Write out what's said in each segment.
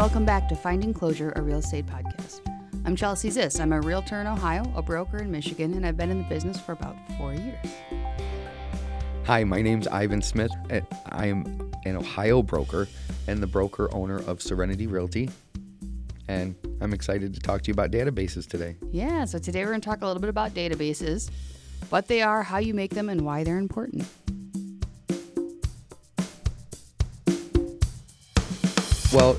welcome back to Finding Closure, a real estate podcast. I'm Chelsea Ziss. I'm a realtor in Ohio, a broker in Michigan, and I've been in the business for about four years. Hi, my name's Ivan Smith. Eh, I am an Ohio broker and the broker owner of Serenity Realty. And I'm excited to talk to you about databases today. Yeah, so today we're going to talk a little bit about databases, what they are, how you make them, and why they're important. Well,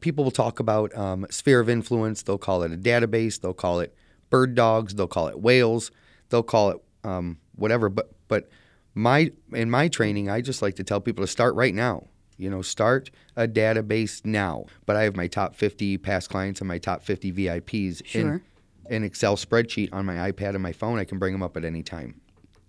people will talk about um, sphere of influence. They'll call it a database. They'll call it bird dogs. They'll call it whales. They'll call it um, whatever. But but my in my training, I just like to tell people to start right now. You know, start a database now. But I have my top 50 past clients and my top 50 VIPs Sure. in an Excel spreadsheet on my iPad and my phone. I can bring them up at any time.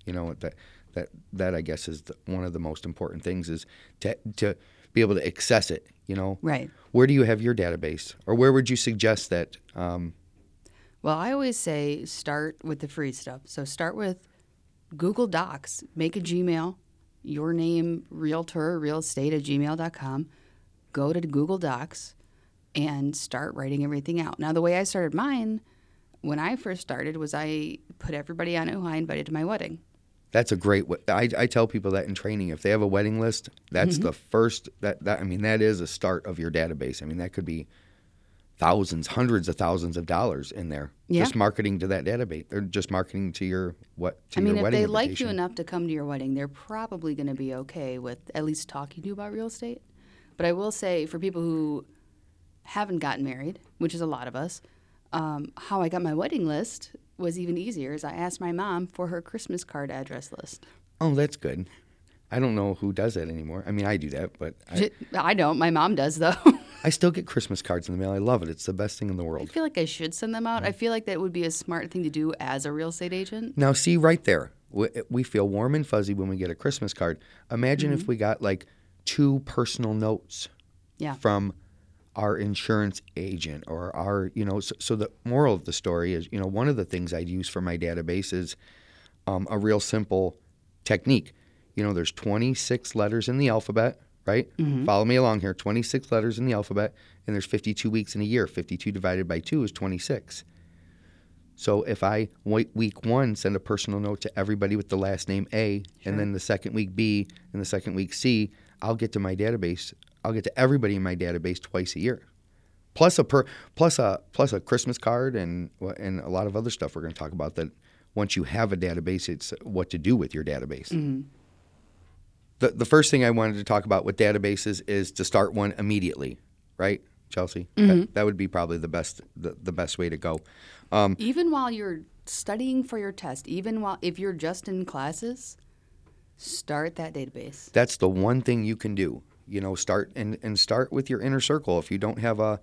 You know that that that I guess is the, one of the most important things is to to be able to access it. You know, Right. where do you have your database, or where would you suggest that? Um, Well, I always say start with the free stuff. So start with Google Docs, make a Gmail, your name, realtor, real estate at gmail.com. Go to Google Docs and start writing everything out. Now, the way I started mine when I first started was I put everybody on who I invited to my wedding. That's a great. I, I tell people that in training, if they have a wedding list, that's Mm-hmm. the first. That that I mean, that is a start of your database. I mean, that could be thousands, hundreds of thousands of dollars in there Yeah. just marketing to that database, They're just marketing to your what to I mean, if they like you enough to come to your wedding, they're probably going to be okay with at least talking to you about real estate. But I will say, for people who haven't gotten married, which is a lot of us, um, how I got my wedding list was even easier. Is I asked my mom for her Christmas card address list. Oh, that's good. I don't know who does that anymore. I mean, I do that, but I don't. My mom does though. I still get Christmas cards in the mail. I love it. It's the best thing in the world. I feel like I should send them out. I feel like that would be a smart thing to do as a real estate agent. Now, see right there, we, we feel warm and fuzzy when we get a Christmas card. Imagine Mm-hmm. if we got like two personal notes Yeah. from our insurance agent or our, you know, so, so the moral of the story is, you know, one of the things I'd use for my database is um, a real simple technique. You know, there's 26 letters in the alphabet, right? Follow me along here 26 letters in the alphabet, and there's 52 weeks in a year. 52 divided by 2 is 26. So if I wait week one send a personal note to everybody with the last name A, and then the second week B, and the second week C, I'll get to my database. I'll get to everybody in my database twice a year, plus a per, plus a plus a Christmas card and and a lot of other stuff we're going to talk about. That once you have a database, it's what to do with your database. The the first thing I wanted to talk about with databases is to start one immediately, right, Chelsea? That, that would be probably the best the, the best way to go. Um, Even while you're studying for your test, even while if you're just in classes, start that database. that's the one thing you can do. You know, start and, and start with your inner circle. If you don't have a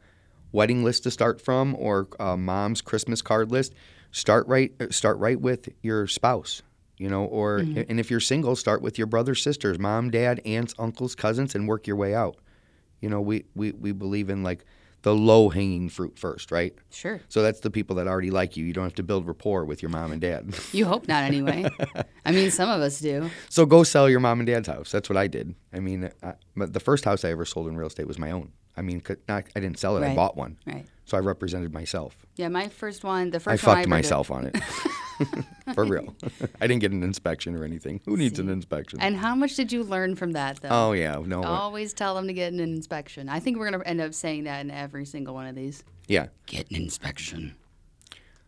wedding list to start from or a mom's Christmas card list, start right start right with your spouse. You know, or mm-hmm. and if you're single, start with your brothers, sisters, mom, dad, aunts, uncles, cousins, and work your way out. You know, we we, we believe in like the low hanging fruit first, right? Sure. So that's the people that already like you. You don't have to build rapport with your mom and dad. You hope not, anyway. I mean, some of us do. So go sell your mom and dad's house. That's what I did. I mean, I, the first house I ever sold in real estate was my own. I mean, not, I didn't sell it. I bought one. Right. So I represented myself. Yeah, my first one, the I first one I fucked did- myself on it. For real. I didn't get an inspection or anything. Who needs an inspection? And how much did you learn from that, though? oh yeah, no. Always tell them to get an inspection. I think we're going to end up saying that in every single one of these. Yeah. Get an inspection.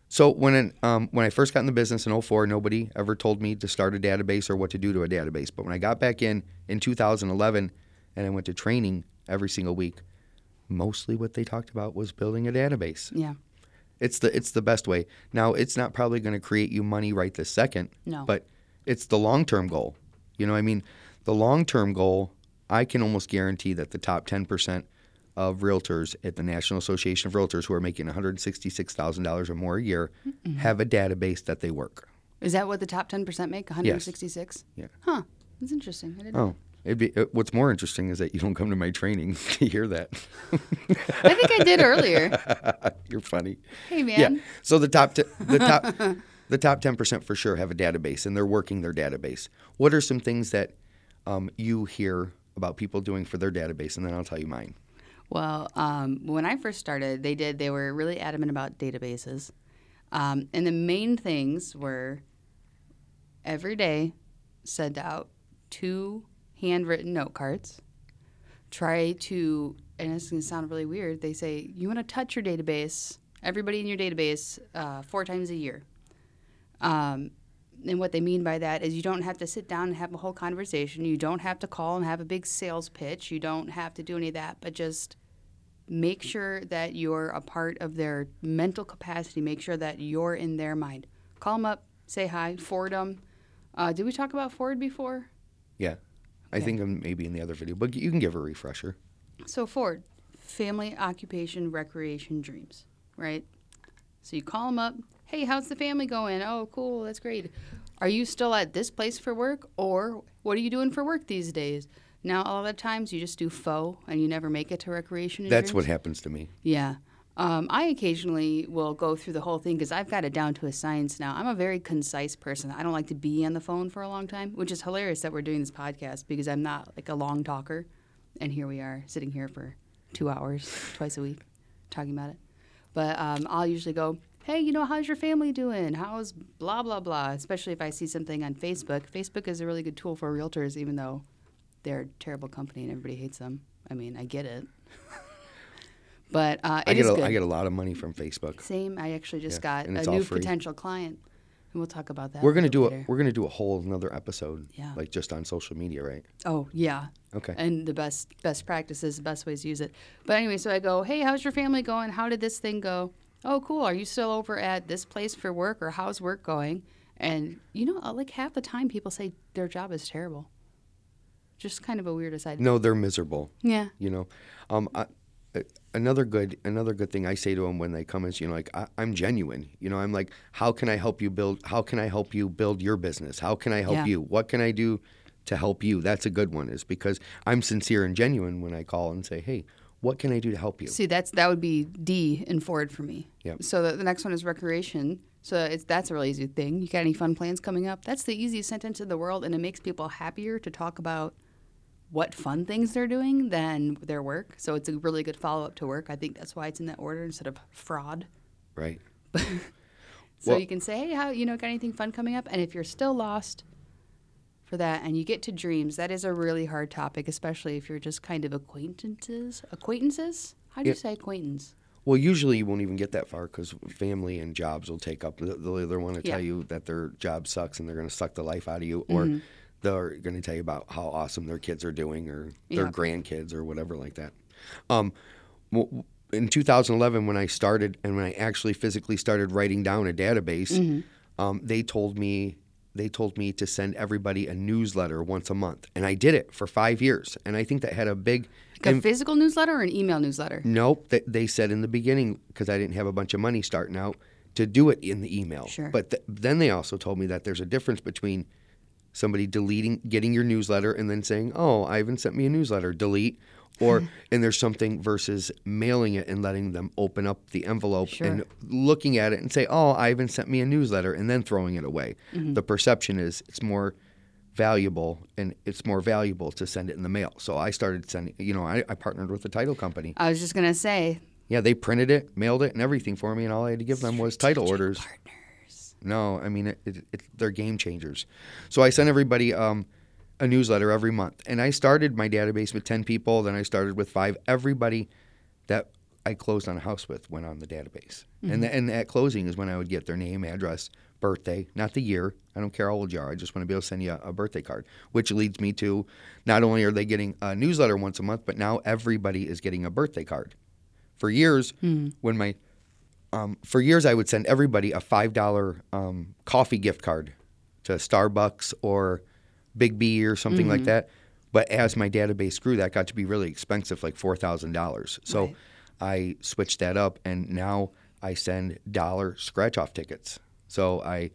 So when um, when I first got in the business in 04, nobody ever told me to start a database or what to do to a database. But when I got back in in 2011 and I went to training every single week, mostly what they talked about was building a database. Yeah. It's the it's the best way. Now it's not probably going to create you money right this second, No. but it's the long term goal. You know, what I mean, the long term goal. I can almost guarantee that the top ten percent of realtors at the National Association of Realtors who are making one hundred sixty six thousand dollars or more a year have a database that they work. Is that what the top 10% make? 166? Yeah. Huh. That's interesting. I didn't know. Oh, it'd be. uh, What's more interesting is that you don't come to my training to hear that. I think I did earlier. You're funny. Hey, man. Yeah. So the top t- the top the top ten percent for sure have a database and they're working their database. What are some things that um, you hear about people doing for their database, and then I'll tell you mine. Well, um, when I first started, they did. They were really adamant about databases, um, and the main things were every day send out two handwritten note cards. Try to, and this is going to sound really weird. They say you want to touch your database, everybody in your database, uh, four times a year. Um, and what they mean by that is you don't have to sit down and have a whole conversation. You don't have to call and have a big sales pitch. You don't have to do any of that, but just make sure that you're a part of their mental capacity. Make sure that you're in their mind. Call them up, say hi, FORD them. Uh, did we talk about FORD before? Yeah. I Okay. think I'm maybe in the other video, but you can give a refresher. So FORD, family, occupation, recreation, dreams, right? So you call them up. Hey, how's the family going? Oh, cool, that's great. Are you still at this place for work, or what are you doing for work these days? Now, a lot of times you just do faux and you never make it to recreation. That's what happens to me. Yeah. Um, I occasionally will go through the whole thing because I've got it down to a science now. I'm a very concise person. I don't like to be on the phone for a long time, which is hilarious that we're doing this podcast because I'm not like a long talker. And here we are sitting here for two hours twice a week talking about it. But um, I'll usually go, hey, you know, how's your family doing? How's blah, blah, blah, especially if I see something on Facebook. Facebook is a really good tool for realtors, even though they're a terrible company and everybody hates them. I mean, I get it. but uh, I get is a, good. I get a lot of money from Facebook. Same. I actually just Yeah, got a new free. potential client, and we'll talk about that. We're gonna do little a we're gonna do a whole another episode, Yeah. like just on social media, right? Oh yeah, Okay. and the best best practices, the best ways to use it. But anyway, so I go, hey, how's your family going? How did this thing go? Oh, cool. Are you still over at this place for work, or how's work going? And you know, uh, like half the time, people say their job is terrible. Just kind of a weird aside. No, they're miserable. Yeah. You know, um, I, another good another good thing I say to them when they come is, you know, like I, I'm genuine. You know, I'm like, how can I help you build? How can I help you build your business? How can I help Yeah. you? What can I do to help you? That's a good one. Is because I'm sincere and genuine when I call and say, hey, what can I do to help you? See, that's that would be D in Ford for me. Yep. So the, the next one is recreation. So it's that's a really easy thing. You got any fun plans coming up? That's the easiest sentence in the world, and it makes people happier to talk about what fun things they're doing than their work. So it's a really good follow up to work. I think that's why it's in that order instead of fraud. Right. So Well- you can say, hey, how you know got anything fun coming up? And if you're still lost for that, and you get to dreams, that is a really hard topic, especially if you're just kind of acquaintances. Acquaintances? How do you say acquaintance? Well, usually you won't even get that far because family and jobs will take up. They'll either want to Yeah. tell you that their job sucks and they're going to suck the life out of you, or mm-hmm. They're going to tell you about how awesome their kids are doing or their Yeah. grandkids or whatever like that. Um, in 2011, when I started and when I actually physically started writing down a database, um, they told me they told me to send everybody a newsletter once a month, and I did it for five years, and I think that had a big Like a physical newsletter or an email newsletter? Nope. They, they said in the beginning, because I didn't have a bunch of money starting out, to do it in the email. Sure. But th- then they also told me that there's a difference between somebody deleting, getting your newsletter, and then saying, "Oh, Ivan sent me a newsletter," delete, or and there's something versus mailing it and letting them open up the envelope Sure. and looking at it and say, "Oh, Ivan sent me a newsletter," and then throwing it away. Mm-hmm. The perception is it's more valuable and it's more valuable to send it in the mail. So I started sending, you know, I, I partnered with a title company. I was just gonna say Yeah, they printed it, mailed it, and everything for me, and all I had to give them was title orders. No, I mean, it, it, it, they're game changers. So I sent everybody um, a newsletter every month, and I started my database with ten people. Then I started with five. Everybody that I closed on a house with went on the database, and the, and at closing is when I would get their name, address, birthday, not the year. I don't care how old you are. I just want to be able to send you a, a birthday card, which leads me to not only are they getting a newsletter once a month, but now everybody is getting a birthday card. For years, when my um, for years I would send everybody a five dollar um, coffee gift card to Starbucks or Biggby or something like that. But as my database grew, that got to be really expensive, like four thousand dollars. So Right. I switched that up, and now I send dollar scratch off tickets. So I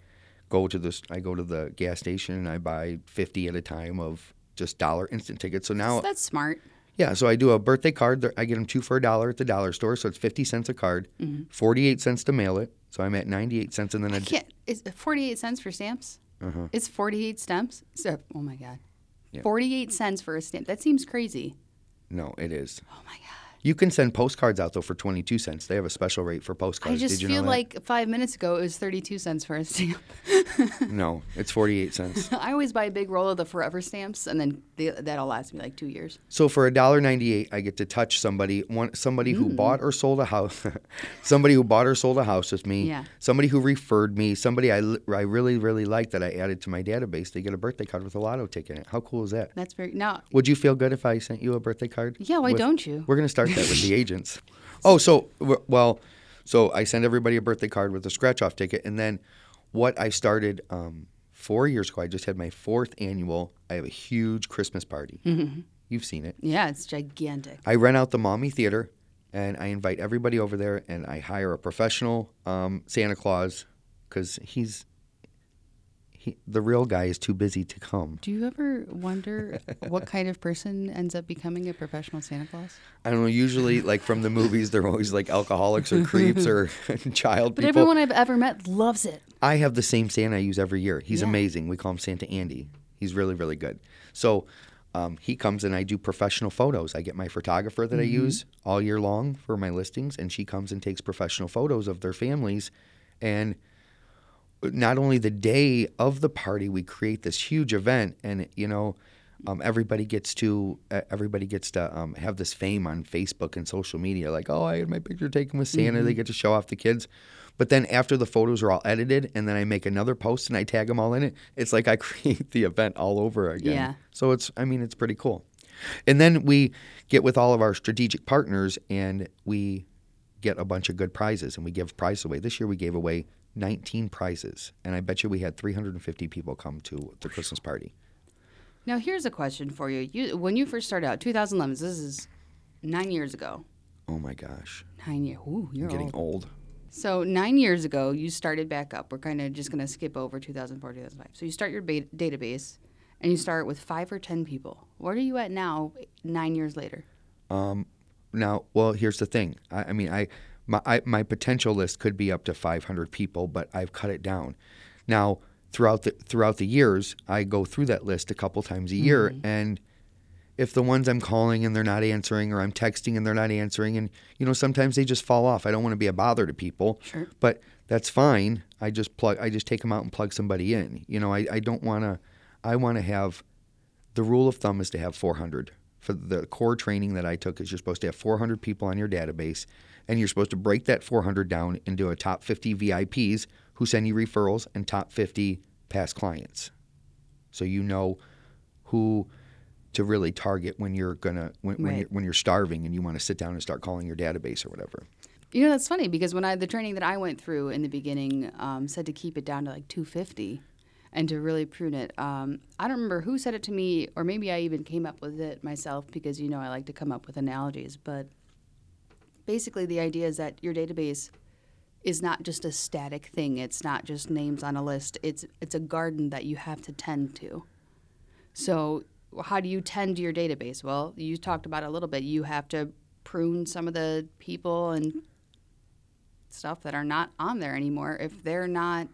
go to this, I go to the gas station and I buy fifty at a time of just dollar instant tickets. So now So that's smart. Yeah, so I do a birthday card. I get them two for a dollar at the dollar store, so it's fifty cents a card, forty-eight cents to mail it. So I'm at ninety-eight cents, and then I I can't. Is 48 cents for stamps? Uh-huh. It's 48 stamps. So, oh my god, Yeah. 48 cents for a stamp. That seems crazy. no, it is. Oh my god. You can send postcards out though for 22 cents. They have a special rate for postcards. I just Did you feel know like five minutes ago it was 32 cents for a stamp. no, it's 48 cents. I always buy a big roll of the Forever stamps, and then they, that'll last me like two years. So for a dollar ninety eight, I get to touch somebody, one somebody who Mm. bought or sold a house, somebody who bought or sold a house with me, Yeah. somebody who referred me, somebody I, I really really like that I added to my database. They get a birthday card with a lotto ticket in it. How cool is that? That's very now. Would you feel good if I sent you a birthday card? Yeah, why with- don't you? We're gonna start that with the agents. Oh, so well, so I send everybody a birthday card with a scratch off ticket, and then what I started um, four years ago. I just had my fourth annual. I have a huge Christmas party. Mm-hmm. You've seen it. Yeah, it's gigantic. I rent out the Mommy Theater, and I invite everybody over there, and I hire a professional um, Santa Claus because he's he, the real guy is too busy to come. Do you ever wonder what kind of person ends up becoming a professional Santa Claus? I don't know. Usually, like from the movies, they're always like alcoholics or creeps or child But people. everyone I've ever met loves it. I have the same Santa I use every year. He's Yeah. amazing. We call him Santa Andy. He's really, really good. So um, he comes and I do professional photos. I get my photographer that I use all year long for my listings, and she comes and takes professional photos of their families. And not only the day of the party, we create this huge event, and you know, um, everybody gets to uh, everybody gets to um, have this fame on Facebook and social media. Like, oh, I had my picture taken with Santa. They get to show off the kids. But then after the photos are all edited, and then I make another post and I tag them all in it, it's like I create the event all over again. Yeah. So it's, I mean, it's pretty cool. And then we get with all of our strategic partners and we get a bunch of good prizes and we give prizes away. This year we gave away 19 prizes, and I bet you we had 350 people come to the Christmas party. Now, here's a question for you. You when you first started out, 2011. This is nine years ago. Oh my gosh, Nine years. Ooh, you're I'm getting old. old. So nine years ago, you started back up. We're kind of just going to skip over 2004, 2005. So you start your ba- database, and you start with five or ten people. Where are you at now, nine years later? Um, Now, well, here's the thing. I, I mean, I my I, my potential list could be up to 500 people, but I've cut it down. Now, throughout the throughout the years, I go through that list a couple times a year, mm-hmm. and if the ones I'm calling and they're not answering, or I'm texting and they're not answering, and you know, sometimes they just fall off. I don't want to be a bother to people, Sure. but that's fine. I just plug. I just take them out and plug somebody in. You know, I, I don't want to. I want to have. The rule of thumb is to have 400. For the core training that I took, is you're supposed to have 400 people on your database, and you're supposed to break that 400 down into a top 50 VIPs who send you referrals and top 50 past clients. So you know who to really target when you're gonna when, when you're when you're starving and you want to sit down and start calling your database or whatever. You know, that's funny because when I the training that I went through in the beginning um, said to keep it down to like 250 and to really prune it. Um, I don't remember who said it to me, or maybe I even came up with it myself because you know I like to come up with analogies. But basically, the idea is that your database is not just a static thing. It's not just names on a list. It's it's a garden that you have to tend to. So, how do you tend to your database? Well, you talked about a little bit. You have to prune some of the people and stuff that are not on there anymore. If they're not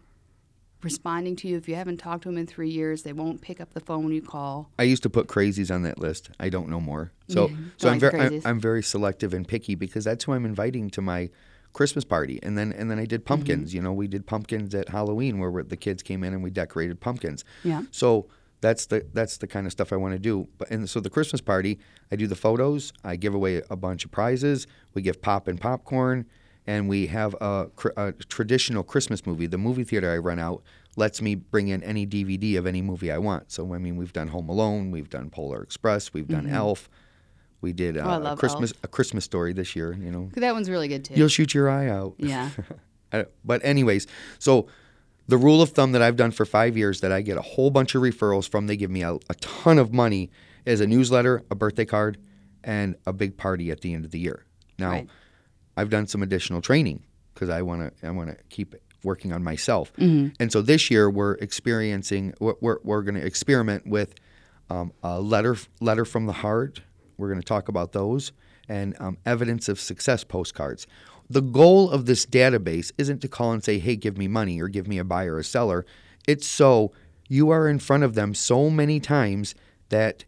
responding to you, if you haven't talked to them in three years, they won't pick up the phone when you call. I used to put crazies on that list. I don't know more. So Yeah, so I'm very. I'm very selective and picky because that's who I'm inviting to my Christmas party. And then and then I did pumpkins. Mm-hmm. You know, we did pumpkins at Halloween where the kids came in and we decorated pumpkins. Yeah. So that's the that's the kind of stuff I want to do. But and so the Christmas party, I do the photos, I give away a bunch of prizes, we give pop and popcorn, and we have a, a traditional Christmas movie. The movie theater I run out lets me bring in any DVD of any movie I want. So I mean, we've done Home Alone, we've done Polar Express, we've done Elf, we did uh, Mm-hmm. Oh, a Christmas Elf. a Christmas story this year. You know, That one's really good too. you'll shoot your eye out. yeah. But anyways, so the rule of thumb that I've done for five years that I get a whole bunch of referrals from, they give me a, a ton of money, is a newsletter, a birthday card, and a big party at the end of the year. Now, Right. I've done some additional training because I want to I want to keep working on myself. Mm-hmm. And so this year we're experiencing we're we're, we're going to experiment with um, a letter letter from the heart. We're going to talk about those and um, evidence of success postcards. The goal of this database isn't to call and say, "Hey, give me money" or "Give me a buyer or a seller." It's so you are in front of them so many times that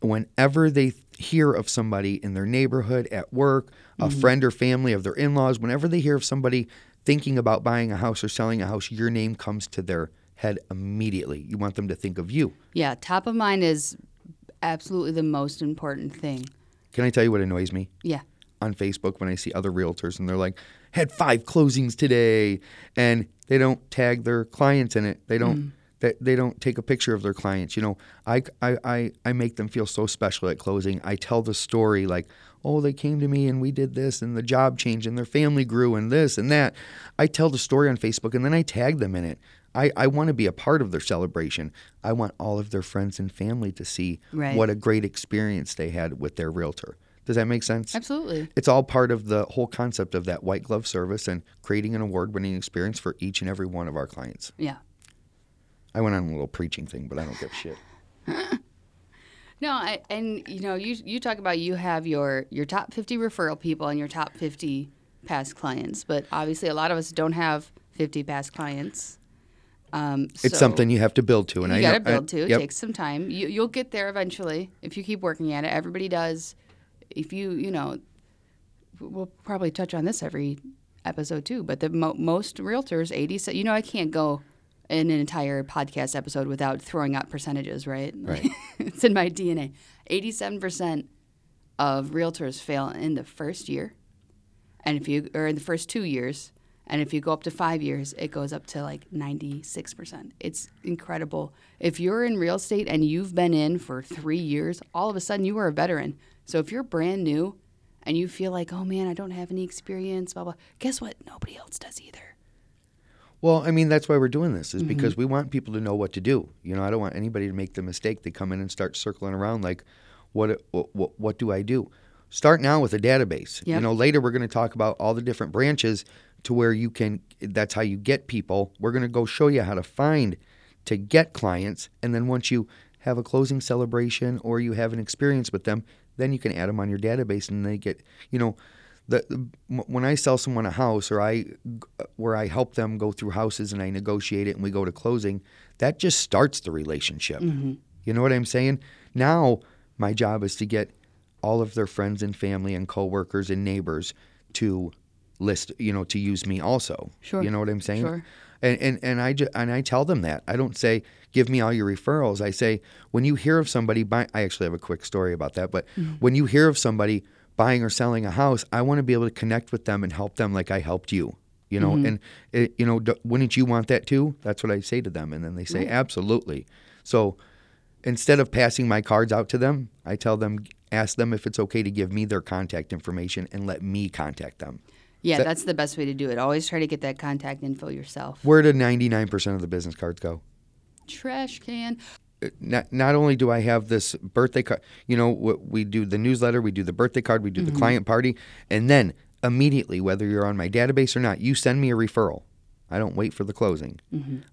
whenever they hear of somebody in their neighborhood, at work, a mm-hmm. friend or family of their in laws, whenever they hear of somebody thinking about buying a house or selling a house, your name comes to their head immediately. You want them to think of you. Yeah, top of mind is absolutely the most important thing. Can I tell you what annoys me? Yeah. on Facebook when I see other realtors and they're like, had five closings today, and they don't tag their clients in it. They don't. Mm. They, they don't take a picture of their clients. You know, I, I, I, I make them feel so special at closing. I tell the story like, oh, they came to me and we did this and the job changed and their family grew and this and that. I tell the story on Facebook and then I tag them in it. I, I want to be a part of their celebration. I want all of their friends and family to see Right. what a great experience they had with their realtor. Does that make sense? Absolutely. It's all part of the whole concept of that white glove service and creating an award winning experience for each and every one of our clients. Yeah. I went on a little preaching thing, but I don't give a shit. No, I, and you know, you you talk about you have your your top 50 referral people and your top 50 past clients, but obviously a lot of us don't have 50 past clients. Um, It's something you have to build to, and you I got to build to. It yep. takes some time. You, you'll get there eventually if you keep working at it. Everybody does. If you, you know, we'll probably touch on this every episode too. But the mo- most realtors, eighty, you know, I can't go in an entire podcast episode without throwing out percentages, right? Right. it's in my DNA. Eighty-seven percent of realtors fail in the first year, and if you or in the first two years, and if you go up to five years, it goes up to like ninety-six percent. It's incredible. If you're in real estate and you've been in for three years, all of a sudden you are a veteran. So if you're brand new and you feel like, oh man, I don't have any experience, blah blah. Guess what? Nobody else does either. Well, I mean, that's why we're doing this, is Mm-hmm. because we want people to know what to do. You know, I don't want anybody to make the mistake. They come in and start circling around like, what, what, what, what do I do? Start now with a database. You know, later we're going to talk about all the different branches to where you can, that's how you get people. We're going to go show you how to find to get clients. And then once you have a closing celebration or you have an experience with them, then you can add them on your database and they get, you know, the, when I sell someone a house or I where I help them go through houses and I negotiate it and we go to closing, that just starts the relationship. Mm-hmm. You know what I'm saying? Now my job is to get all of their friends and family and coworkers and neighbors to list, you know, to use me also. Sure. You know what I'm saying? Sure. And and and I and I tell them that. I don't say give me all your referrals. I say when you hear of somebody buy I actually have a quick story about that, but mm-hmm. when you hear of somebody buying or selling a house, I want to be able to connect with them and help them like I helped you. You know, mm-hmm. and it, you know, d- wouldn't you want that too? That's what I say to them, and then they say absolutely. So instead of passing my cards out to them, I tell them ask them if it's okay to give me their contact information and let me contact them. Yeah, That- that's the best way to do it. Always try to get that contact info yourself. Where do 99% of the business cards go? Trash can. Not, not only do I have this birthday card, you know, what we do the newsletter, we do the birthday card, we do the client party, and then immediately, whether you're on my database or not, you send me a referral. I don't wait for the closing.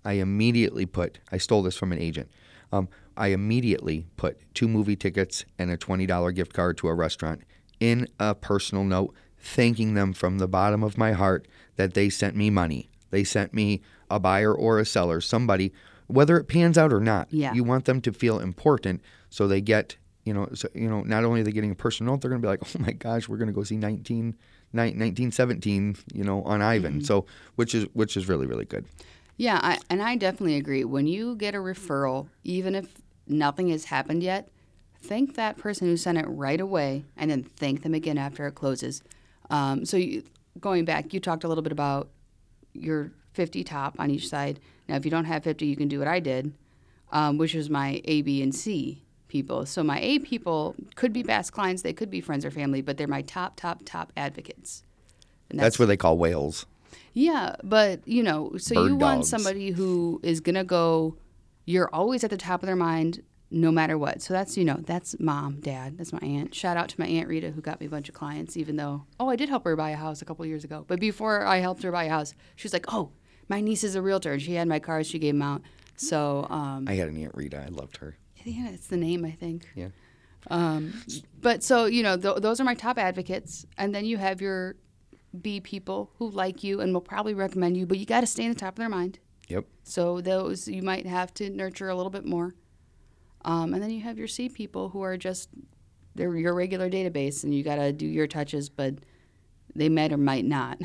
I immediately put, I stole this from an agent. Um, I immediately put two movie tickets and a $20 gift card to a restaurant in a personal note, thanking them from the bottom of my heart that they sent me money. They sent me a buyer or a seller, somebody, whether it pans out or not. Yeah. You want them to feel important so they get, you know, so, you know, not only are they getting a personal note, they're going to be like, oh my gosh, we're going to go see 19, 1917, you know, on Ivan. So, which is, which is really, really good. Yeah, I, and I definitely agree. When you get a referral, even if nothing has happened yet, thank that person who sent it right away, and then thank them again after it closes. Um, so, you, going back, you talked a little bit about your 50 top on each side. Now, if you don't have 50, you can do what I did, um, which was my A, B, and C people. So, my A people could be past clients, they could be friends or family, but they're my top, top, top advocates. And That's, what they call whales. yeah, but you know, so Bird you want somebody who is gonna go. You're always at the top of their mind, no matter what. So that's you know, that's mom, dad, that's my aunt. Shout out to my aunt Rita who got me a bunch of clients. Even though, oh, I did help her buy a house a couple years ago. But before I helped her buy a house, she was like, oh, my niece is a realtor, and she had my cards. She gave them out. So um, I had an Aunt Rita. I loved her. yeah, it's the name I think. Yeah. Um, but so you know, th- those are my top advocates, and then you have your B people who like you and will probably recommend you, but you got to stay in the top of their mind. Yep. So those you might have to nurture a little bit more. Um, and then you have your C people who are just they're your regular database, and you got to do your touches, but they might or might not.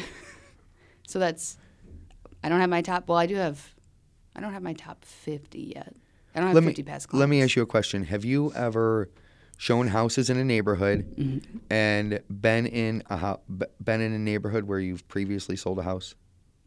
so that's. I don't have my top. Well, I do have. I don't have my top fifty yet. I don't have Let me fifty past. let me ask you a question. Have you ever shown houses in a neighborhood Mm-hmm. and been in a b- been in a neighborhood where you've previously sold a house?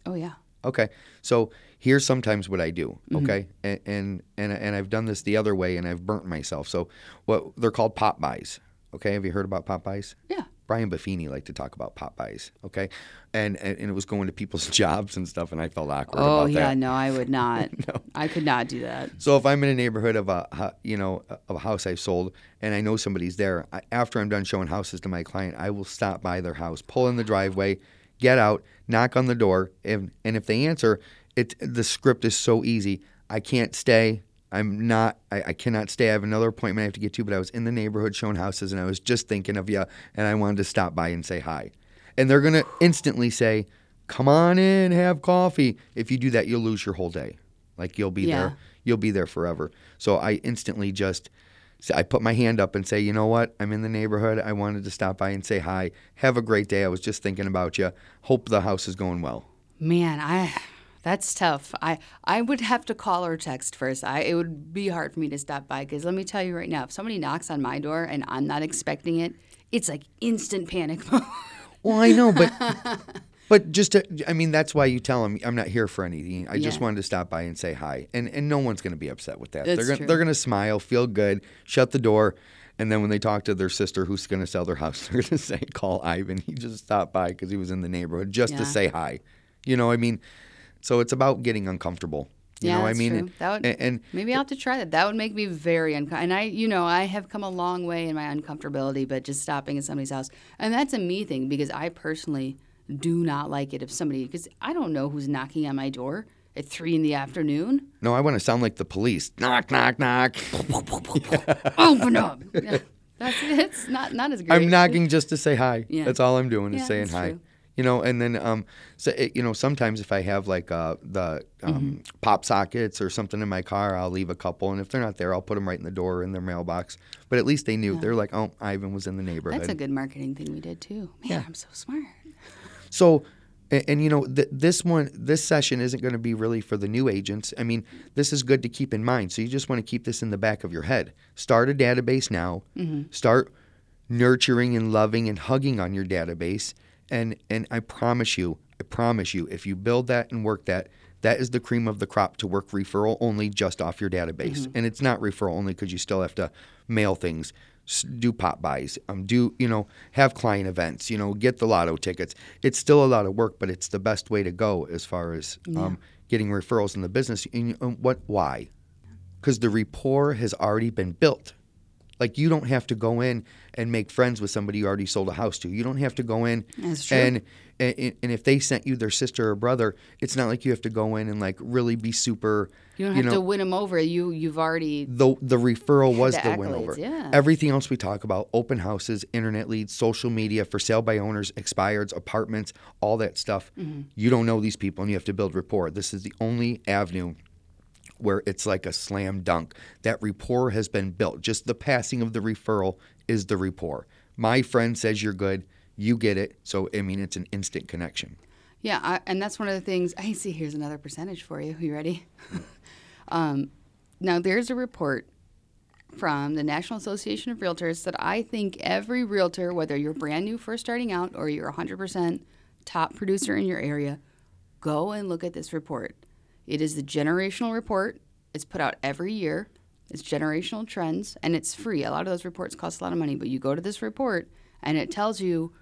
Oh yeah. Okay, so here's sometimes what I do. Mm-hmm. Okay, and, and and and I've done this the other way, and I've burnt myself. So what they're called pop-bys. Okay, have you heard about pop-bys? Yeah. Brian Buffini liked to talk about pop-bys. Okay, and and, and it was going to people's jobs and stuff, and I felt awkward Oh yeah. that. No, I would not. no. I could not do that. So if I'm in a neighborhood of a you know of a house I've sold and I know somebody's there, I, after I'm done showing houses to my client, I will stop by their house, pull in the driveway, get out, knock on the door, and and if they answer, it the script is so easy. I can't stay. I'm not. I, I cannot stay. I have another appointment I have to get to, but I was in the neighborhood showing houses, and I was just thinking of you, and I wanted to stop by and say hi. And they're gonna instantly say, "Come on in, have coffee." If you do that, you'll lose your whole day. Like you'll be Yeah. there you'll be there forever. So I instantly just I put my hand up and say, you know what? I'm in the neighborhood. I wanted to stop by and say hi. Have a great day. I was just thinking about you. Hope the house is going well. Man, I that's tough. I I would have to call or text first. I it would be hard for me to stop by because let me tell you right now, if somebody knocks on my door and I'm not expecting it, it's like instant panic mode. Well, I know, but but just to, I mean, that's why you tell them I'm not here for anything. I just wanted to stop by and say hi, and and no one's going to be upset with that. That's they're gonna, true. they're going to smile, feel good, shut the door. And then when they talk to their sister who's going to sell their house, they're going to say, "Call Ivan. He just stopped by because he was in the neighborhood just Yeah. to say hi." You know, I mean, so it's about getting uncomfortable. You yeah, know, that's I mean, true. and- that would and, and maybe I'll have to try that. That would make me very uncomfortable. And I, you know, I have come a long way in my uncomfortability, but just stopping at somebody's house, and that's a me thing because I personally do not like it if somebody because I don't know who's knocking on my door at three in the afternoon. no, I want to sound like the police. Knock, knock, knock. Open up. Yeah, that's it's not not as great. I'm knocking just to say hi. Yeah. That's all I'm doing is saying hi. true. You know, and then um, so it, you know, sometimes if I have like uh, the um, Mm-hmm. PopSockets or something in my car, I'll leave a couple, and if they're not there, I'll put them right in the door in their mailbox. But at least they knew. They're like, oh, Ivan was in the neighborhood. That's a good marketing thing we did too. Man, Yeah. I'm so smart. So, and, and you know, th- this one, this session isn't going to be really for the new agents. I mean, this is good to keep in mind. So you just want to keep this in the back of your head. Start a database now. Start nurturing and loving and hugging on your database. And and I promise you, I promise you, if you build that and work that, that is the cream of the crop to work referral only just off your database. And it's not referral only because you still have to mail things, do pop-bys, um, do you know, have client events, you know, get the lotto tickets. It's still a lot of work, but it's the best way to go as far as um, getting referrals in the business. And you- um, what? Why? Because the rapport has already been built. Like you don't have to go in and make friends with somebody you already sold a house to. You don't have to go in That's true. and and and if they sent you their sister or brother, it's not like you have to go in and like really be super. You don't have know, to win them over. You you've already the the referral was the the, win over. yeah. Everything else we talk about, open houses, internet leads, social media, for sale by owners, expireds, apartments, all that stuff. Mm-hmm. You don't know these people and you have to build rapport. This is the only avenue where it's like a slam dunk. That rapport has been built. Just the passing of the referral is the rapport. My friend says you're good, you get it. So I mean it's an instant connection. Yeah, I, and that's one of the things. I see. Here's another percentage for you. You ready? um, now, there's a report from the National Association of Realtors that I think every realtor, whether you're brand new, first starting out, or you're 100% top producer in your area, go and look at this report. It is the generational report. It's put out every year. It's generational trends, and it's free. A lot of those reports cost a lot of money, but you go to this report, and it tells you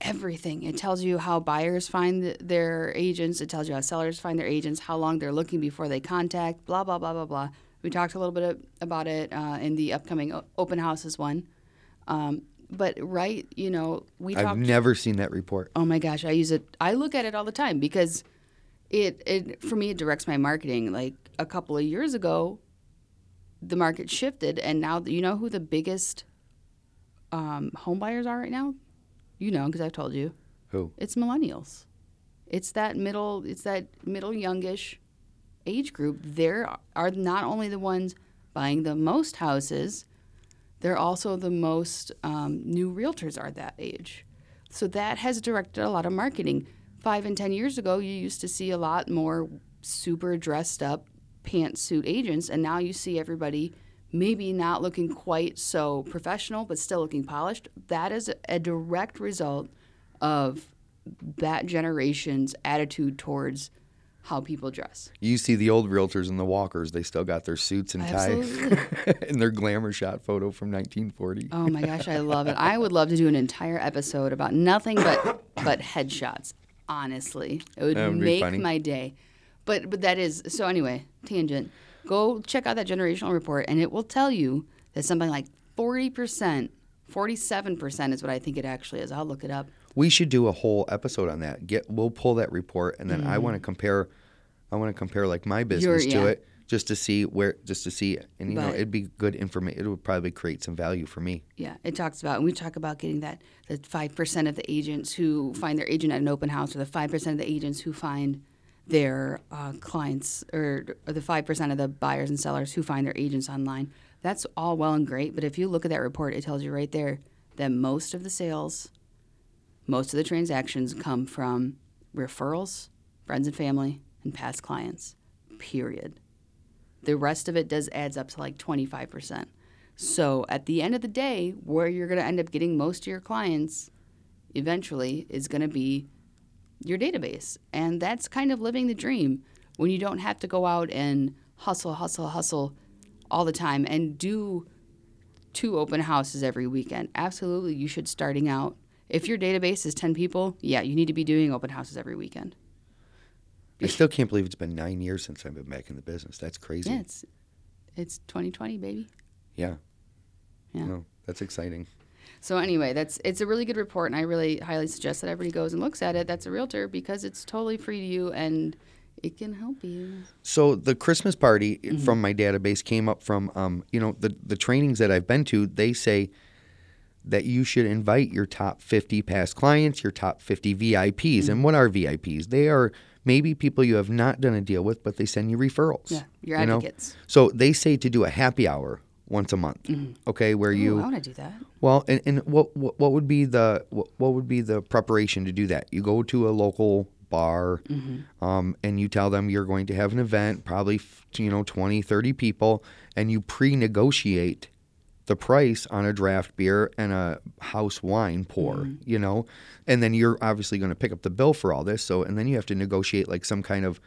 everything. It tells you how buyers find their agents. It tells you how sellers find their agents, how long they're looking before they contact, blah, blah, blah, blah, blah. We talked a little bit about it uh, in the upcoming open houses one. Um, but, right, you know, we I've talked. never seen that report. Oh my gosh, I use it. I look at it all the time because it it for me it directs my marketing. Like a couple of years ago, the market shifted, and now you know who the biggest um, home buyers are right now. You know because I've told you. Who? It's millennials. It's that middle. It's that middle youngish age group. They are not only the ones buying the most houses, they're also the most um, new realtors are that age. So that has directed a lot of marketing. Five and 10 years ago, you used to see a lot more super dressed up pantsuit agents, and now you see everybody maybe not looking quite so professional, but still looking polished. That is a direct result of that generation's attitude towards how people dress. You see the old realtors and the walkers, they still got their suits and ties and their glamour shot photo from 1940. Oh my gosh, I love it. I would love to do an entire episode about nothing but but headshots. Honestly, it would, would make my day. But but that is so anyway, tangent. Go check out that generational report and it will tell you that something like 40%, 47% is what I think it actually is. I'll look it up. We should do a whole episode on that. Get we'll pull that report and then I Mm-hmm. want to compare I want to compare like my business to yeah. it just to see where just to see and you know it'd be good information it would probably create some value for me. Yeah, it talks about, and we talk about getting that the five percent of the agents who find their agent at an open house, or the five percent of the agents who find their uh, clients, or, or the five percent of the buyers and sellers who find their agents online. That's all well and great, but if you look at that report, it tells you right there that most of the sales, most of the transactions come from referrals, friends and family, and past clients. Period. The rest of it does adds up to like twenty five percent. So at the end of the day, where you're going to end up getting most of your clients eventually is going to be your database. And that's kind of living the dream when you don't have to go out and hustle, hustle, hustle all the time and do two open houses every weekend. Absolutely, you should starting out. If your database is 10 people, yeah, you need to be doing open houses every weekend. I still can't believe it's been 9 years since I've been back in the business. That's crazy. Yeah, it's it's 2020, baby. Yeah. Yeah. No, that's exciting. So anyway, that's it's a really good report, and I really highly suggest that everybody goes and looks at it. That's a realtor because it's totally free to you and it can help you. So the Christmas party from my database came up from, um, you know, the the trainings that I've been to. They say that you should invite your top 50 past clients, your top 50 VIPs. And what are VIPs? They are maybe people you have not done a deal with, but they send you referrals. Yeah, your you know? advocates. So they say to do a happy hour once a month. Okay, where you I want to do that. well, and, and what, what what would be the what, what would be the preparation to do that? You go to a local bar, um, and you tell them you're going to have an event, probably you know 20, 30 people, and you pre-negotiate the price on a draft beer and a house wine pour, you know, and then you're obviously going to pick up the bill for all this. So, and then you have to negotiate like some kind of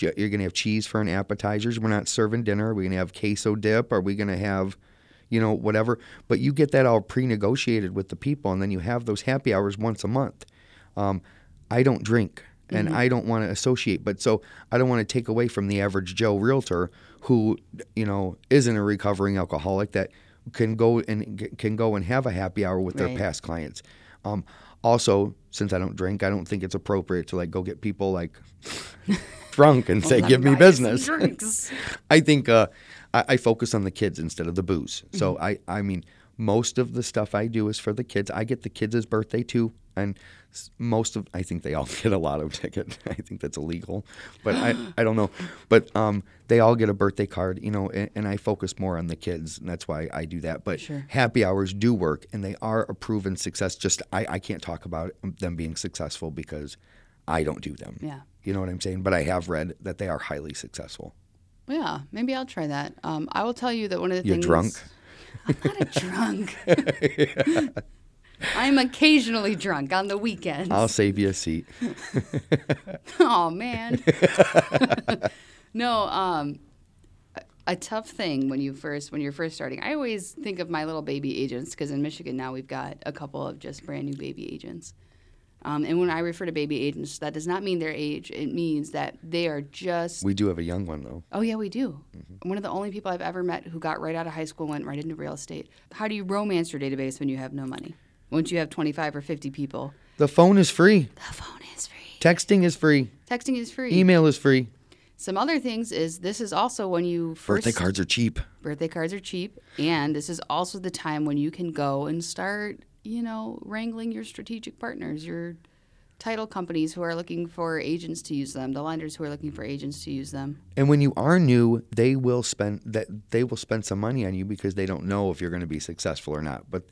you're going to have cheese for an appetizers. We're not serving dinner. Are we going to have queso dip? Are we going to have you know, whatever. But you get that all pre-negotiated with the people, and then you have those happy hours once a month. Um, I don't drink, and I don't want to associate. But so I don't want to take away from the average Joe realtor who, you know, isn't a recovering alcoholic that can go and can go and have a happy hour with their past clients. Um, also, since I don't drink, I don't think it's appropriate to like go get people like drunk and say, "Give me buy you some business." I think uh, I, I focus on the kids instead of the booze. So Mm-hmm. I, I mean, most of the stuff I do is for the kids. I get the kids' birthday too, and most of I think they all get a lotto ticket. I think that's illegal, but I, I don't know. But um, they all get a birthday card, you know, and, and I focus more on the kids, and that's why I do that. But Sure. happy hours do work, and they are a proven success. Just I, I can't talk about them being successful because I don't do them. Yeah. You know what I'm saying? But I have read that they are highly successful. Yeah, maybe I'll try that. Um, I will tell you that one of the You things. You're drunk? I'm not a drunk. I'm occasionally drunk on the weekends. I'll save you a seat. oh man. no, um, a- tough thing when you first when you're first starting. I always think of my little baby agents because in Michigan now we've got a couple of just brand new baby agents. Um, and when I refer to baby agents, that does not mean their age. It means that they are just We do have a young one though. Oh yeah, we do. One of the only people I've ever met who got right out of high school and went right into real estate. How do you romance your database when you have no money? Once you have 25 or 50 people, The phone is free. the phone is free. Texting is free. Texting is free. Email is free. Some other things is this is also when you first Birthday cards are cheap. birthday cards are cheap and this is also the time when you can go and start, you know, wrangling your strategic partners, your title companies who are looking for agents to use them, the lenders who are looking for agents to use them. And when you are new, they will spend that they will spend some money on you because they don't know if you're going to be successful or not. But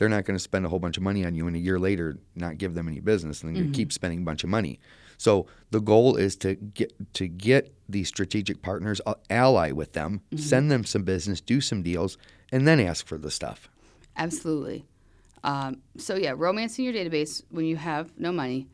they're not going to spend a whole bunch of money on you and a year later not give them any business and then you keep spending a bunch of money. So the goal is to get to get these strategic partners, uh, ally with them, send them some business, do some deals, and then ask for the stuff. Absolutely. Um, so yeah, romancing your database when you have no money.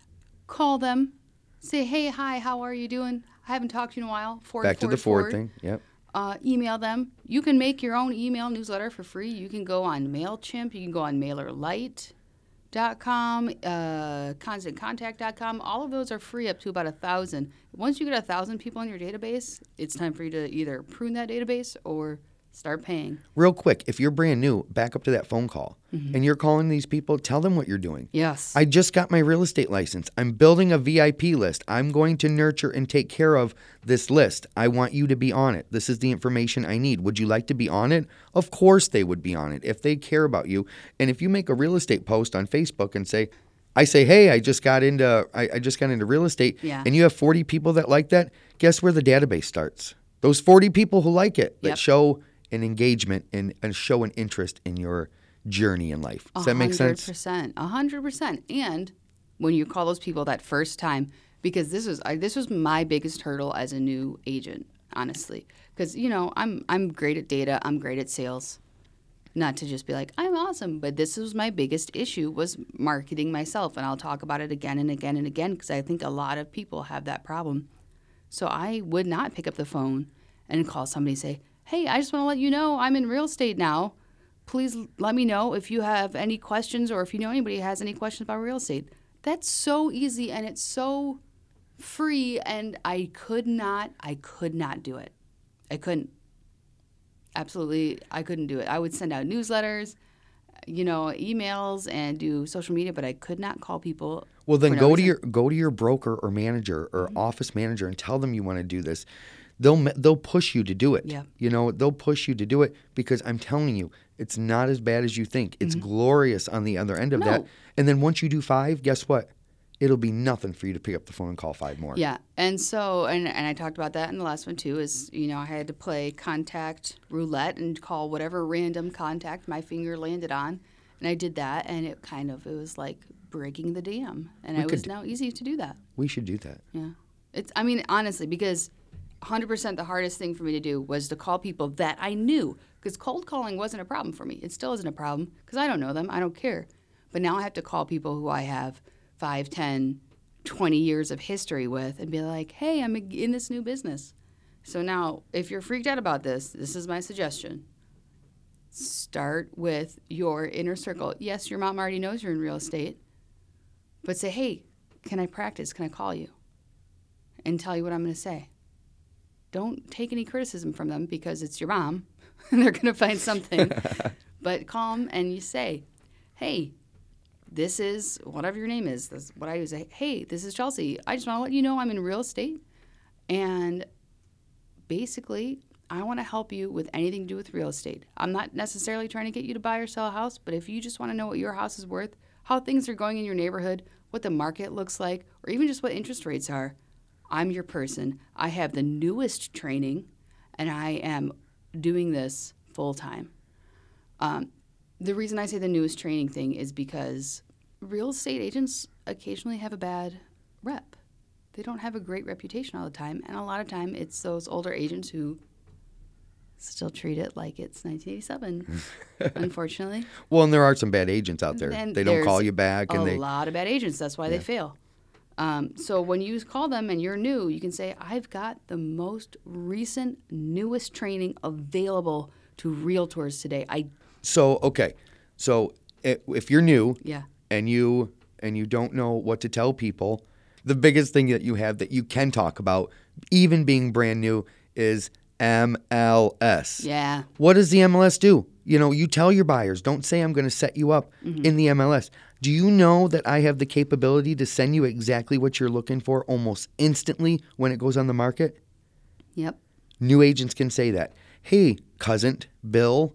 Call them, say, "Hey, hi, how are you doing? I haven't talked to you in a while." FORD, Back to the FORD, FORD FORD. thing. Yep. Uh, email them. You can make your own email newsletter for free. You can go on Mailchimp. You can go on MailerLite.com, uh, ConstantContact.com. All of those are free up to about a thousand. Once you get a thousand people in your database, it's time for you to either prune that database or start paying. Real quick, if you're brand new, back up to that phone call mm-hmm. and you're calling these people, tell them what you're doing. Yes. I just got my real estate license. I'm building a VIP list. I'm going to nurture and take care of this list. I want you to be on it. This is the information I need. Would you like to be on it? Of course they would be on it if they care about you. And if you make a real estate post on Facebook and say, I say, hey, I just got into I, I just got into real estate, Yeah. and you have 40 people that like that. Guess where the database starts? Those 40 people who like it that Yep. show an engagement and, and show an interest in your journey in life. Does that make sense? percent, a hundred percent. And when you call those people that first time, because this was I, this was my biggest hurdle as a new agent, honestly. Because you know I'm I'm great at data, I'm great at sales. Not to just be like I'm awesome, but this was my biggest issue was marketing myself, and I'll talk about it again and again and again because I think a lot of people have that problem. So I would not pick up the phone and call somebody and say, "Hey, I just want to let you know I'm in real estate now. Please let me know if you have any questions or if you know anybody has any questions about real estate." That's so easy and it's so free and I could not I could not do it. I couldn't. Absolutely, I couldn't do it. I would send out newsletters, you know, emails and do social media, but I could not call people. Well, then no go to your go to your broker or manager or mm-hmm. office manager and tell them you want to do this. They'll they'll push you to do it. Yeah. You know, they'll push you to do it because I'm telling you, it's not as bad as you think. It's mm-hmm. glorious on the other end of that. And then once you do five, guess what? It'll be nothing for you to pick up the phone and call five more. Yeah, and so and and I talked about that in the last one too. Is you know I had to play contact roulette and call whatever random contact my finger landed on, and I did that, and it kind of it was like breaking the dam, and We it was now easy to do that. We should do that. Yeah, it's I mean honestly because. 100% the hardest thing for me to do was to call people that I knew because cold calling wasn't a problem for me. It still isn't a problem because I don't know them. I don't care. But now I have to call people who I have 5, 10, 20 years of history with and be like, hey, I'm in this new business. So now, if you're freaked out about this, this is my suggestion. Start with your inner circle. Yes, your mom already knows you're in real estate, but say, hey, can I practice? Can I call you? And tell you what I'm going to say. Don't take any criticism from them because it's your mom and they're going to find something. but calm and you say, hey, this is whatever your name is. This is what I use. Hey, this is Chelsea. I just want to let you know I'm in real estate. And basically, I want to help you with anything to do with real estate. I'm not necessarily trying to get you to buy or sell a house, but if you just want to know what your house is worth, how things are going in your neighborhood, what the market looks like, or even just what interest rates are, I'm your person. I have the newest training, and I am doing this full time. Um, the reason I say the newest training thing is because real estate agents occasionally have a bad rep. They don't have a great reputation all the time, and a lot of time it's those older agents who still treat it like it's 1987. unfortunately, Well, and there are some bad agents out there. And they don't call you back, a and they A lot of bad agents. That's why they fail. Um, so when you call them and you're new, you can say, "I've got the most recent, newest training available to realtors today." I So okay, so if you're new, yeah. and you and you don't know what to tell people, the biggest thing that you have that you can talk about, even being brand new, is MLS. Yeah. What does the MLS do? You know, you tell your buyers, don't say I'm going to set you up in the MLS. Do you know that I have the capability to send you exactly what you're looking for almost instantly when it goes on the market? Yep. New agents can say that. Hey, cousin, Bill,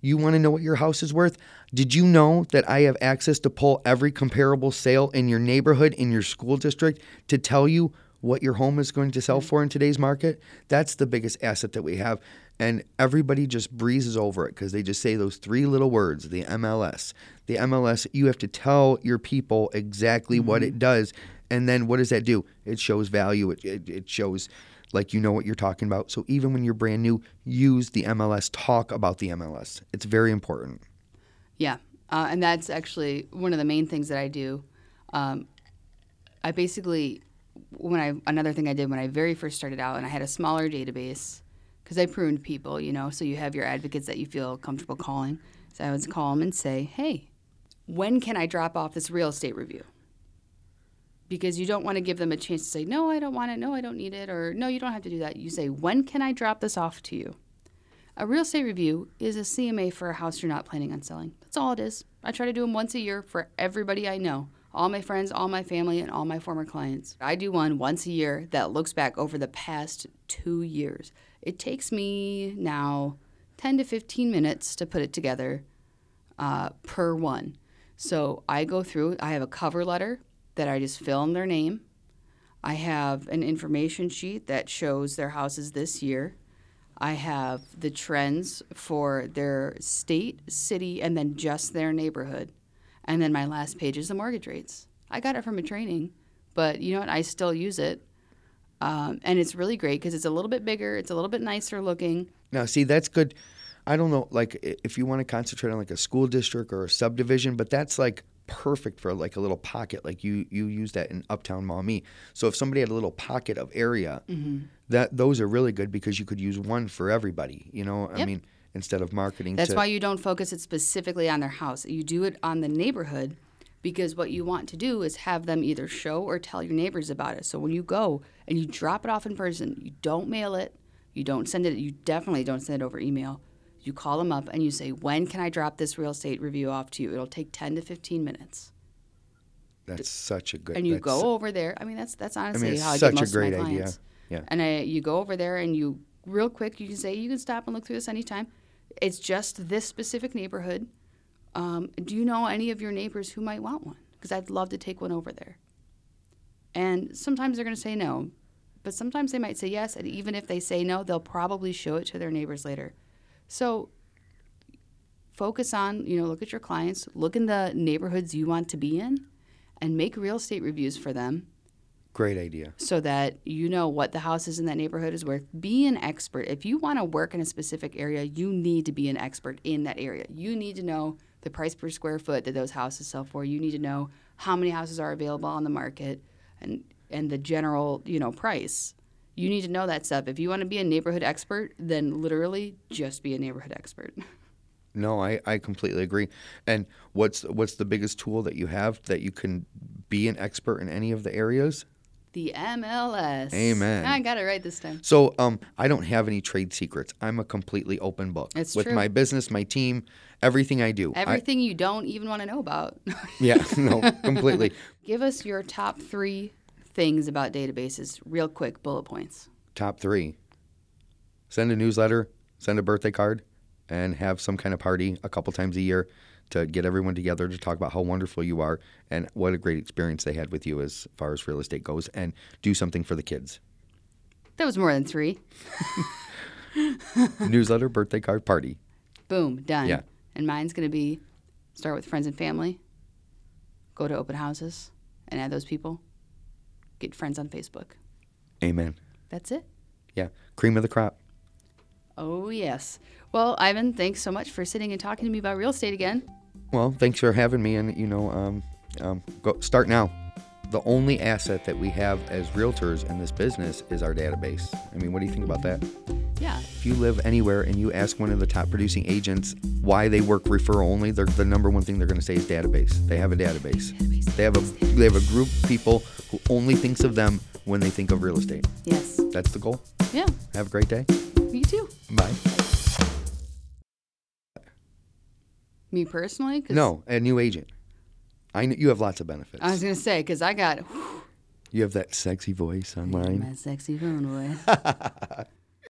You want to know what your house is worth? Did you know that I have access to pull every comparable sale in your neighborhood, in your school district, to tell you what your home is going to sell for in today's market? That's the biggest asset that we have. And everybody just breezes over it because they just say those three little words the MLS. The MLS, you have to tell your people exactly what it does. And then what does that do? It shows value, it, it, it shows like you know what you're talking about. So even when you're brand new, use the MLS, talk about the MLS. It's very important. Yeah, uh, and that's actually one of the main things that I do. Um, I basically, when I another thing I did when I very first started out, and I had a smaller database because I pruned people, you know, so you have your advocates that you feel comfortable calling. So I would call them and say, "Hey, when can I drop off this real estate review?" Because you don't want to give them a chance to say, "No, I don't want it. No, I don't need it," or "No, you don't have to do that." You say, "When can I drop this off to you?" A real estate review is a CMA for a house you're not planning on selling. That's all it is. I try to do them once a year for everybody I know all my friends, all my family, and all my former clients. I do one once a year that looks back over the past two years. It takes me now 10 to 15 minutes to put it together uh, per one. So I go through, I have a cover letter that I just fill in their name. I have an information sheet that shows their houses this year. I have the trends for their state, city, and then just their neighborhood. And then my last page is the mortgage rates. I got it from a training, but you know what? I still use it. Um, and it's really great because it's a little bit bigger, it's a little bit nicer looking. Now, see, that's good. I don't know, like if you want to concentrate on like a school district or a subdivision, but that's like perfect for like a little pocket. Like you you use that in Uptown Maumee. So if somebody had a little pocket of area, Mm-hmm. that those are really good because you could use one for everybody. You know, I mean, instead of marketing. That's to, why you don't focus it specifically on their house. You do it on the neighborhood because what you want to do is have them either show or tell your neighbors about it. So when you go and you drop it off in person, you don't mail it, you don't send it, you definitely don't send it over email. You call them up and you say, When can I drop this real estate review off to you? It'll take 10 to 15 minutes. That's such a good. Idea. And you go over there. I mean, that's that's honestly it's how I such a get most great of my clients. idea. Yeah. And I, you go over there and you real quick. You can say you can stop and look through this anytime. It's just this specific neighborhood. Um, do you know any of your neighbors who might want one? Because I'd love to take one over there. And sometimes they're going to say no, but sometimes they might say yes. And even if they say no, they'll probably show it to their neighbors later. So focus on, you know, look at your clients, look in the neighborhoods you want to be in, and make real estate reviews for them Great idea. so that you know what the houses in that neighborhood is worth. Be an expert. If you want to work in a specific area, you need to be an expert in that area. You need to know the price per square foot that those houses sell for. You need to know how many houses are available on the market and and the general, you know, price. You need to know that stuff. If you want to be a neighborhood expert, then literally just be a neighborhood expert. No, I, I completely agree. And what's what's the biggest tool that you have that you can be an expert in any of the areas? The MLS. Amen. I got it right this time. So um, I don't have any trade secrets. I'm a completely open book It's with true. my business, my team, everything I do. I- Everything you don't even want to know about. yeah, no, completely. Give us your top three things about databases, real quick bullet points. Top three: send a newsletter, send a birthday card, and have some kind of party a couple times a year to get everyone together to talk about how wonderful you are and what a great experience they had with you as far as real estate goes, and do something for the kids. That was more than three. newsletter, birthday card, party. Boom, done. Yeah. And mine's going to be start with friends and family, go to open houses and add those people, get friends on Facebook. Amen. That's it. Yeah, cream of the crop. Oh, yes. Well, Ivan, thanks so much for sitting and talking to me about real estate again. Well, thanks for having me, and you know, um, um, go start now. The only asset that we have as realtors in this business is our database. I mean, what do you think about that? Yeah. If you live anywhere and you ask one of the top producing agents why they work referral only, the number one thing they're going to say is database. They have a database. Database, They have a they have a group of people who only thinks of them when they think of real estate. Yes. That's the goal. Yeah. Have a great day. You too. Bye. Me personally? 'Cause No, a new agent. I kn- you have lots of benefits. I was going to say, because I got you have that sexy voice online. my sexy phone voice.